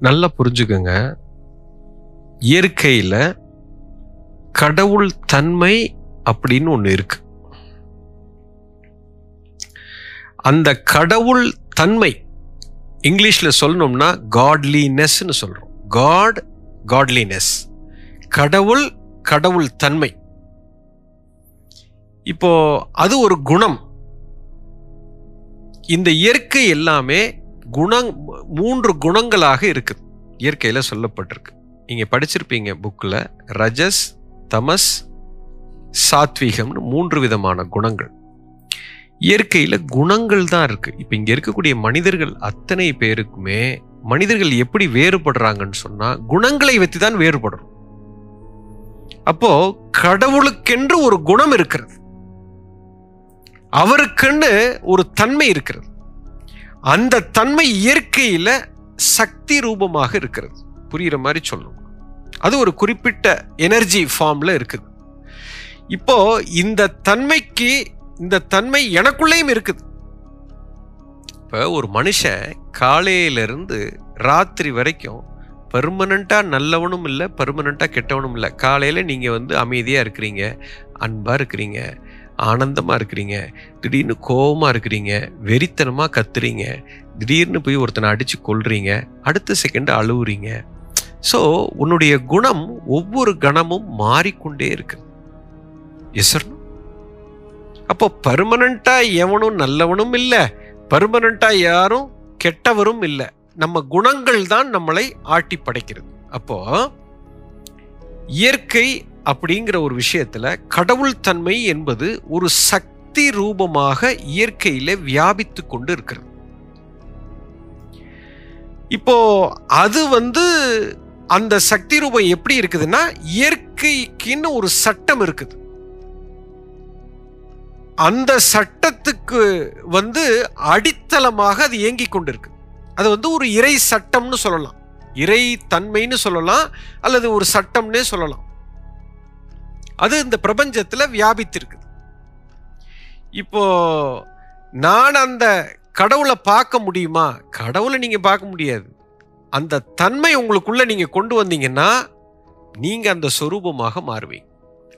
நல்லா புரிஞ்சுக்கோங்க. இயற்கையில் கடவுள் தன்மை அப்படின்னு ஒன்று இருக்கு. அந்த கடவுள் தன்மை இங்கிலீஷில் சொல்லணும்னா காட்லினஸ்னு சொல்கிறோம் காட் காட்லினஸ் கடவுள் கடவுள் தன்மை. இப்போ அது ஒரு குணம். இந்த இயற்கை எல்லாமே குணங் மூன்று குணங்களாக இருக்குது இயற்கையில் சொல்லப்பட்டிருக்கு. நீங்கள் படிச்சிருப்பீங்க புக்கில் ரஜஸ் தமஸ் சாத்வீகம்னு மூன்று விதமான குணங்கள். இயற்கையில் குணங்கள் தான் இருக்குது இப்போ இங்கே இருக்கக்கூடிய மனிதர்கள் அத்தனை பேருக்குமே மனிதர்கள் எப்படி வேறுபடுறாங்கன்னு சொன்னால் குணங்களை வைத்து தான் வேறுபடுறோம். அப்போ கடவுளுக்கென்று ஒரு குணம் இருக்கிறது. அவருக்குன்னு ஒரு தன்மை இருக்கிறது. அந்த தன்மை இயற்கையில சக்தி ரூபமாக இருக்கிறது. புரிகிற மாதிரி சொல்லணும். அது ஒரு குறிப்பிட்ட எனர்ஜி ஃபார்ம்ல இருக்குது. இப்போ இந்த தன்மைக்கு இந்த தன்மை எனக்குள்ளேயும் இருக்குது. இப்போ ஒரு மனுஷன் காலையிலிருந்து ராத்திரி வரைக்கும் பெர்மனண்ட்டாக நல்லவனும் இல்லை பெர்மனண்ட்டாக கெட்டவனும் இல்லை. காலையில் நீங்கள் வந்து அமைதியாக இருக்கிறீங்க அன்பாக இருக்கிறீங்க. ஆனந்தமாக இருக்கிறீங்க. திடீர்னு கோபமாக இருக்கிறீங்க. வெறித்தனமாக கத்துறீங்க. திடீர்னு போய் ஒருத்தனை அடித்து கொள்றீங்க அடுத்த செகண்ட் அழுவுறீங்க. ஸோ உன்னுடைய குணம் ஒவ்வொரு கணமும் மாறிக்கொண்டே இருக்கு எஸ் அப்போ பர்மனண்ட்டாக எவனும் நல்லவனும் இல்லை. பர்மனண்ட்டாக யாரும் கெட்டவரும் இல்லை. நம்ம குணங்கள் தான் நம்மளை ஆட்டி படைக்கிறது அப்போ இயற்கை அப்படிங்கிற ஒரு விஷயத்துல கடவுள் தன்மை என்பது ஒரு சக்தி ரூபமாக இயற்கையில வியாபித்து கொண்டு இருக்கிறது இப்போ அது வந்து அந்த சக்தி ரூபம் எப்படி இருக்குதுன்னா இயற்கைக்குன்னு ஒரு சட்டம் இருக்குது. அந்த சட்டத்துக்கு வந்து அடித்தளமாக அது இயங்கிக் கொண்டிருக்கு. அது வந்து ஒரு இறை சட்டம்னு சொல்லலாம். இறை தன்மைன்னு சொல்லலாம் அல்லது ஒரு சட்டம்னே சொல்லலாம். அது இந்த பிரபஞ்சத்துல வியாபித்திருக்குது. இப்போ நான் அந்த கடவுளை பார்க்க முடியுமா? கடவுளை நீங்க பார்க்க முடியாது. அந்த தன்மை உங்களுக்குள்ள நீங்க கொண்டு வந்தீங்கன்னா நீங்க அந்த சொரூபமாக மாறுவீங்க.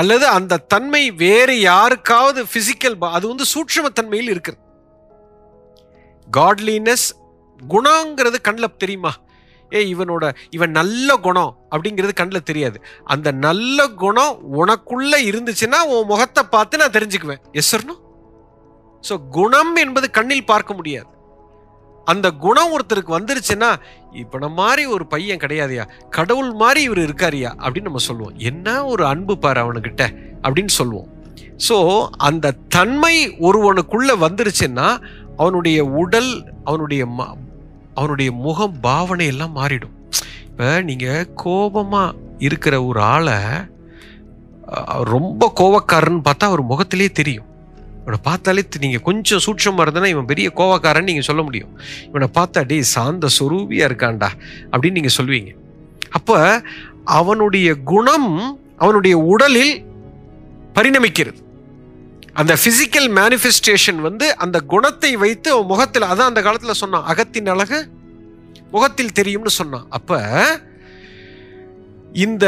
அல்லது அந்த தன்மை வேறு யாருக்காவது பிசிக்கல் அது வந்து சூட்சமத்தன்மையில் இருக்குது காட்லினஸ் குணங்கிறது கண்ணில் தெரியுமா? ஏ இவனோட இவன் நல்ல குணம் அப்படிங்கிறது கண்ணில் தெரியாது. அந்த நல்ல குணம் உனக்குள்ள இருந்துச்சுன்னா உன் முகத்தை பார்த்து நான் தெரிஞ்சுக்குவேன். எஸ் ஸோ குணம் என்பது கண்ணில் பார்க்க முடியாது. அந்த குணம் ஒருத்தருக்கு வந்துருச்சுன்னா இவனை நம்ம மாதிரி ஒரு பையன் கிடையாதுயா? கடவுள் மாதிரி இவர் இருக்காரியா? அப்படின்னு நம்ம சொல்லுவோம். என்ன ஒரு அன்பு பாரு அவனுக்கிட்ட அப்படின்னு சொல்லுவோம். ஸோ அந்த தன்மை ஒருவனுக்குள்ள வந்துருச்சுன்னா அவனுடைய உடல் அவனுடைய ம- அவனுடைய முகம் பாவனை எல்லாம் மாறிடும். இப்போ நீங்கள் கோபமாக இருக்கிற ஒரு ஆளை ரொம்ப கோவக்காரன்னு பார்த்தா அவர் முகத்திலேயே தெரியும். இவனை பார்த்தாலே நீங்கள் கொஞ்சம் சூட்சமாக இருந்தனா இவன் பெரிய கோவக்காரன் நீங்கள் சொல்ல முடியும். இவனை பார்த்தா டே சாந்த சொரூபியாக இருக்கான்டா அப்படின்னு நீங்கள் சொல்லுவீங்க. அப்போ அவனுடைய குணம் அவனுடைய உடலில் பரிணமிக்கிறது. அந்த பிசிக்கல் மேனிஃபெஸ்டேஷன் வந்து அந்த குணத்தை வைத்து அவன் முகத்தில் அதான் அந்த காலத்தில் சொன்னான் அகத்தின் அழகு முகத்தில் தெரியும்னு சொன்னான். அப்போ இந்த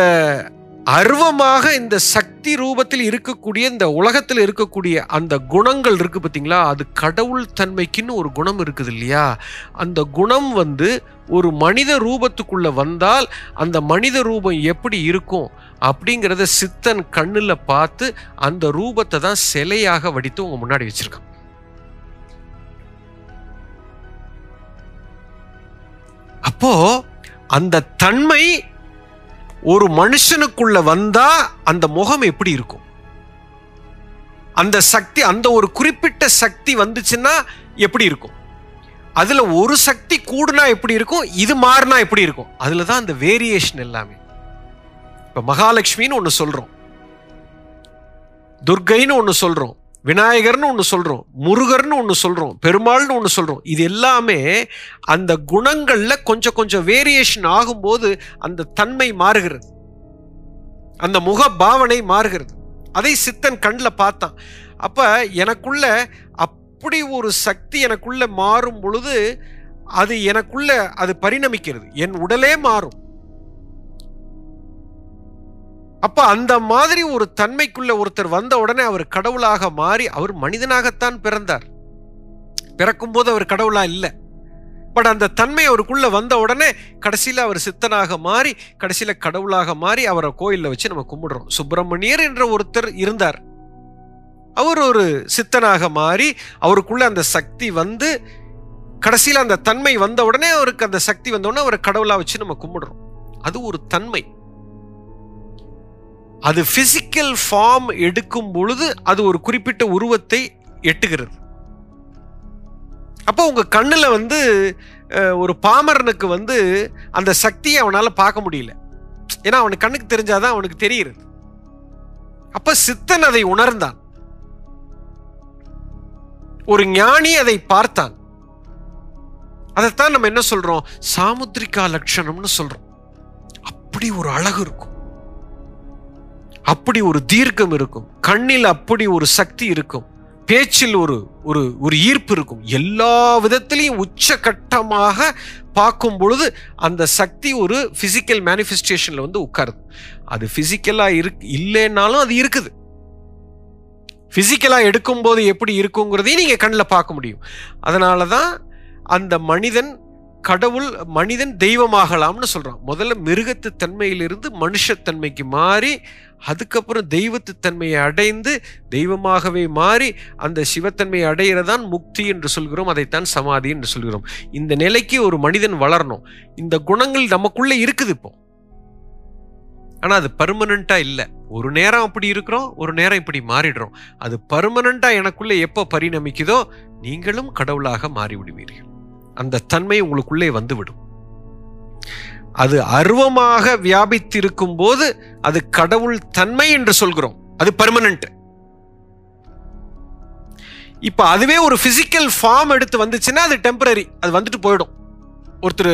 அருவமாக இந்த சக்தி ரூபத்தில் இருக்கக்கூடிய இந்த உலகத்தில் இருக்கக்கூடிய அந்த குணங்கள் இருக்கு பார்த்தீங்களா அது கடவுள் தன்மைக்குன்னு ஒரு குணம் இருக்குது இல்லையா? அந்த குணம் வந்து ஒரு மனித ரூபத்துக்குள்ள வந்தால் அந்த மனித ரூபம் எப்படி இருக்கும் அப்படிங்கிறத சித்தன் கண்ணில் பார்த்து அந்த ரூபத்தை தான் சிலையாக வடித்து உங்க முன்னாடி வச்சிருக்கான். அப்போ அந்த தன்மை ஒரு மனுஷனுக்குள்ள வந்தா அந்த முகம் எப்படி இருக்கும்? அந்த சக்தி அந்த ஒரு குறிப்பிட்ட சக்தி வந்துச்சுன்னா எப்படி இருக்கும்? அதுல ஒரு சக்தி கூடுனா எப்படி இருக்கும்? இது மாறினா எப்படி இருக்கும்? அதுல தான் அந்த வேரியேஷன் எல்லாமே. இப்ப மகாலட்சுமின்னு ஒன்று சொல்றோம். துர்க்கைன்னு ஒன்று சொல்றோம். விநாயகர்னு ஒன்று சொல்கிறோம் முருகர்னு ஒன்று சொல்கிறோம் பெருமாள்னு ஒன்று சொல்கிறோம் இது எல்லாமே அந்த குணங்களில் கொஞ்சம் கொஞ்சம் வேரியேஷன் ஆகும்போது அந்த தன்மை மாறுகிறது. அந்த முக பாவனை மாறுகிறது. அதை சித்தன் கண்ணில் பார்த்தான். அப்போ எனக்குள்ள அப்படி ஒரு சக்தி எனக்குள்ள மாறும் பொழுது அது எனக்குள்ள அது பரிணமிக்கிறது. என் உடலே மாறும். அப்ப அந்த மாதிரி ஒரு தன்மைக்குள்ள ஒருத்தர் வந்த உடனே அவர் கடவுளாக மாறி அவர் மனிதனாகத்தான் பிறந்தார். பிறக்கும்போது அவர் கடவுளா இல்லை. பட் அந்த தன்மை அவருக்குள்ள வந்த உடனே கடைசியில் அவர் சித்தனாக மாறி கடைசியில் கடவுளாக மாறி அவரை கோயிலில் வச்சு நம்ம கும்பிடுறோம். சுப்பிரமணியர் என்ற ஒருத்தர் இருந்தார். அவர் ஒரு சித்தனாக மாறி அவருக்குள்ள அந்த சக்தி வந்து கடைசியில் அந்த தன்மை வந்த உடனே அவருக்கு அந்த சக்தி வந்த உடனே அவரை கடவுளாக வச்சு நம்ம கும்பிடுறோம். அது ஒரு தன்மை. அது பிசிக்கல் ஃபார்ம் எடுக்கும் பொழுது அது ஒரு குறிப்பிட்ட உருவத்தை எட்டுகிறது. அப்போ உங்கள் கண்ணில் வந்து ஒரு பாமரனுக்கு வந்து அந்த சக்தியை அவனால் பார்க்க முடியல. ஏன்னா அவனுக்கு கண்ணுக்கு தெரிஞ்சாதான் அவனுக்கு தெரிகிறது. அப்போ சித்தன் அதை உணர்ந்தான். ஒரு ஞானி அதை பார்த்தான். அதைத்தான் நம்ம என்ன சொல்றோம்? சாமுத்திரிகா லட்சணம்னு சொல்றோம். அப்படி ஒரு அழகு இருக்கும். அப்படி ஒரு தீர்க்கம் இருக்கும். கண்ணில் அப்படி ஒரு சக்தி இருக்கும். பேச்சில் ஒரு ஒரு ஒரு ஈர்ப்பு இருக்கும். எல்லா விதத்திலையும் உச்சகட்டமாக பார்க்கும் பொழுது அந்த சக்தி ஒரு ஃபிசிக்கல் மேனிஃபெஸ்டேஷனில் வந்து உட்காருது. அது ஃபிசிக்கலாக இருக்கு இல்லைன்னாலும் அது இருக்குது. ஃபிசிக்கலாக எடுக்கும்போது எப்படி இருக்குங்கிறதையும் நீங்கள் கண்ணில் பார்க்க முடியும். அதனால தான் அந்த மனிதன் கடவுள் மனிதன் தெய்வமாகலாம்னு சொல்கிறான் முதல்ல மிருகத்து தன்மையிலிருந்து மனுஷத்தன்மைக்கு மாறி அதுக்கப்புறம் தெய்வத்து தன்மையை அடைந்து தெய்வமாகவே மாறி அந்த சிவத்தன்மையை அடையிறதான் முக்தி என்று சொல்கிறோம் அதைத்தான் சமாதி என்று சொல்கிறோம். இந்த நிலைக்கு ஒரு மனிதன் வளரணும். இந்த குணங்கள் நமக்குள்ளே இருக்குது இப்போ. ஆனால் அது பர்மனண்ட்டாக இல்லை. ஒரு நேரம் அப்படி இருக்கிறோம் ஒரு நேரம் இப்படி மாறிடுறோம். அது பர்மனண்ட்டாக எனக்குள்ளே எப்போ பரிணமிக்குதோ நீங்களும் கடவுளாக மாறிவிடுவீர்கள். அந்த தன்மை உங்களுக்குள்ளே வந்துவிடும். அது அருவமாக வியாபித்திருக்கும் போது அது கடவுள் தன்மை என்று சொல்கிறோம். அது பர்மனன்ட் இப்ப அதுவே ஒரு பிசிக்கல் ஃபார்ம் எடுத்து வந்துச்சுன்னா அது டெம்பரரி அது வந்துட்டு போயிடும். ஒருத்தர்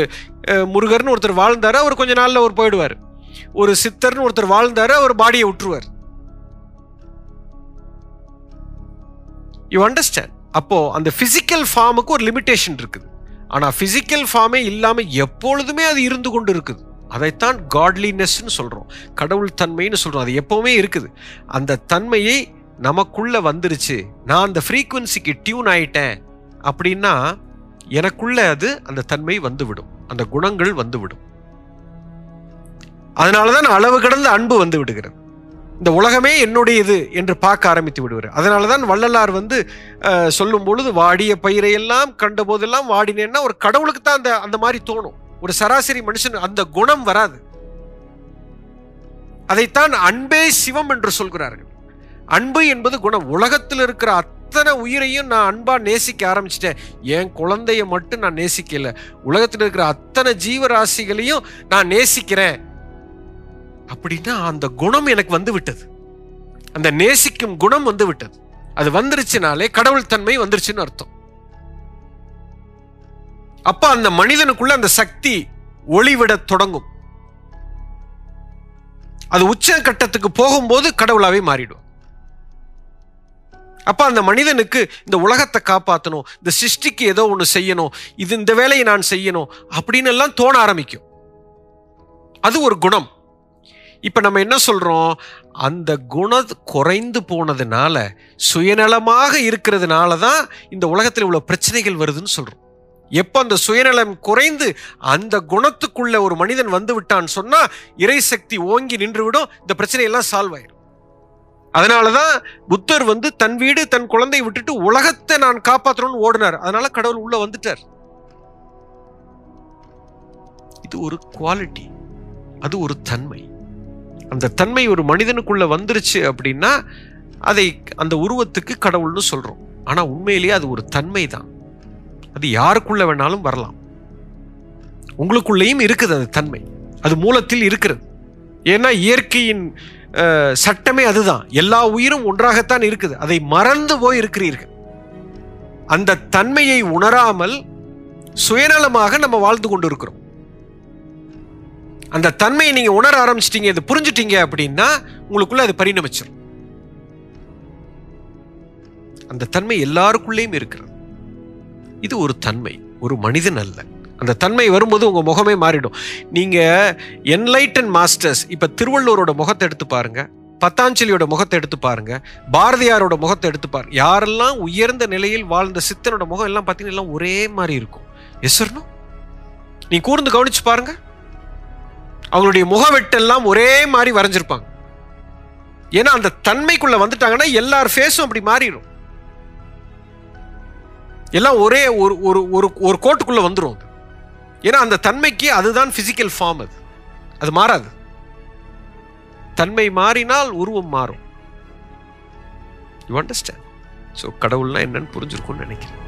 முருகர்னு ஒருத்தர் வாழ்ந்தாரு அவர் கொஞ்ச நாள்ல அவர் போயிடுவார். ஒரு சித்தர்னு ஒருத்தர் வாழ்ந்தார அவர் பாடியை விட்டுருவார் யூ அண்டர்ஸ்டாண்ட் அப்போ அந்த பிசிக்கல் ஃபார்முக்கு ஒரு லிமிட்டேஷன் இருக்குது. ஆனால் ஃபிசிக்கல் ஃபார்மே இல்லாமல் எப்பொழுதுமே அது இருந்து கொண்டு இருக்குது. அதைத்தான் காட்லினஸ்ன்னு சொல்கிறோம் கடவுள் தன்மைன்னு சொல்கிறோம் அது எப்போவுமே இருக்குது. அந்த தன்மையை நமக்குள்ளே வந்துருச்சு. நான் அந்த ஃப்ரீக்குவன்சிக்கு டியூன் ஆயிட்டேன் அப்படின்னா எனக்குள்ளே அது அந்த தன்மை வந்துவிடும். அந்த குணங்கள் வந்துவிடும். அதனாலதான் அளவு கடந்த அன்பு வந்து விடுகிறது. இந்த உலகமே என்னுடையது என்று பார்க்க ஆரம்பித்து விடுவார். அதனாலதான் வள்ளலார் வந்து சொல்லும் பொழுது வாடிய பயிரையெல்லாம் கண்ட போதெல்லாம் வாடினேன்னா ஒரு கடவுளுக்கு தான் அந்த அந்த மாதிரி தோணும். ஒரு சராசரி மனுஷன் அந்த குணம் வராது. அதைத்தான் அன்பே சிவம் என்று சொல்கிறார்கள். அன்பு என்பது குணம். உலகத்தில் இருக்கிற அத்தனை உயிரையும் நான் அன்பா நேசிக்க ஆரம்பிச்சிட்டேன். என் குழந்தைய மட்டும் நான் நேசிக்கல. உலகத்தில் இருக்கிற அத்தனை ஜீவராசிகளையும் நான் நேசிக்கிறேன். அப்படின்னா அந்த குணம் எனக்கு வந்து விட்டது. அந்த நேசிக்கும் குணம் வந்து விட்டது. அது வந்துருச்சுனாலே கடவுள் தன்மை வந்துருச்சுன்னு அர்த்தம். அப்ப அந்த மனிதனுக்குள்ள அந்த சக்தி ஒளிவிட தொடங்கும். அது உச்ச கட்டத்துக்கு போகும்போது கடவுளாவே மாறிடும் அப்ப அந்த மனிதனுக்கு இந்த உலகத்தை காப்பாற்றணும் இந்த சிருஷ்டிக்கு ஏதோ ஒன்று செய்யணும் இது இந்த வேலையை நான் செய்யணும் அப்படின்னு எல்லாம் தோண ஆரம்பிக்கும். அது ஒரு குணம். இப்போ நம்ம என்ன சொல்கிறோம் அந்த குணம் குறைந்து போனதுனால சுயநலமாக இருக்கிறதுனால தான் இந்த உலகத்தில் உள்ள பிரச்சனைகள் வருதுன்னு சொல்கிறோம் எப்போ அந்த சுயநலம் குறைந்து அந்த குணத்துக்குள்ள ஒரு மனிதன் வந்து விட்டான்னு சொன்னால் இறைசக்தி ஓங்கி நின்றுவிடும் இந்த பிரச்சனையெல்லாம் சால்வ் ஆயிடும் அதனாலதான் புத்தர் வந்து தன் வீடு தன் குழந்தையை விட்டுட்டு உலகத்தை நான் காப்பாற்றணும்னு ஓடினார். அதனால கடவுள் உள்ள வந்துட்டார். இது ஒரு குவாலிட்டி அது ஒரு தன்மை. அந்த தன்மை ஒரு மனிதனுக்குள்ள வந்துருச்சு அப்படின்னா அதை அந்த உருவத்துக்கு கடவுள்னு சொல்றோம். ஆனா உண்மையிலேயே அது ஒரு தன்மை தான். அது யாருக்குள்ள வேணாலும் வரலாம். உங்களுக்குள்ளேயும் இருக்குது அந்த தன்மை. அது மூலத்தில் இருக்கிறது. ஏன்னா இயற்கையின் சட்டமே அதுதான். எல்லா உயிரும் ஒன்றாகத்தான் இருக்குது. அதை மறந்து போய் இருக்கிறீர்கள். அந்த தன்மையை உணராமல் சுயநலமாக நம்ம வாழ்ந்து கொண்டு இருக்கிறோம் அந்த தன்மையை நீங்கள் உணர ஆரம்பிச்சிட்டீங்க இது புரிஞ்சுட்டீங்க அப்படின்னா உங்களுக்குள்ள அது பரிணமிச்சிடும் அந்த தன்மை எல்லாருக்குள்ளேயும் இருக்கிறது. இது ஒரு தன்மை ஒரு மனிதன் அல்ல. அந்த தன்மை வரும்போது உங்கள் முகமே மாறிடும். நீங்கள் என்லைட்டன் மாஸ்டர்ஸ் இப்போ திருவள்ளுவரோட முகத்தை எடுத்து பாருங்கள் பத்தாஞ்சலியோட முகத்தை எடுத்து பாருங்க பாரதியாரோட முகத்தை எடுத்து பாருங்க. யாரெல்லாம் உயர்ந்த நிலையில் வாழ்ந்த சித்தனோட முகம் எல்லாம் பார்த்தீங்கன்னா எல்லாம் ஒரே மாதிரி இருக்கும். எஸ்வரணும் நீ கூர்ந்து கவனிச்சு பாருங்கள் அவங்களுடைய முகவெட்டெல்லாம் ஒரே மாதிரி வரைஞ்சிருப்பாங்க. ஏன்னா அந்த தன்மைக்குள்ள வந்துட்டாங்கன்னா எல்லார் ஃபேஸும் அப்படி மாறிடும் எல்லாம் ஒரே ஒரு ஒரு ஒரு ஒரு கோட்டுக்குள்ள வந்துடும் அது. ஏன்னா அந்த தன்மைக்கு அதுதான் பிசிக்கல் ஃபார்ம் அது. அது மாறாது. தன்மை மாறினால் உருவம் மாறும். யூ அண்டர்ஸ்டாண்ட் ஸோ கடவுள்னா என்னன்னு புரிஞ்சிருக்கும்னு நினைக்கிறேன்.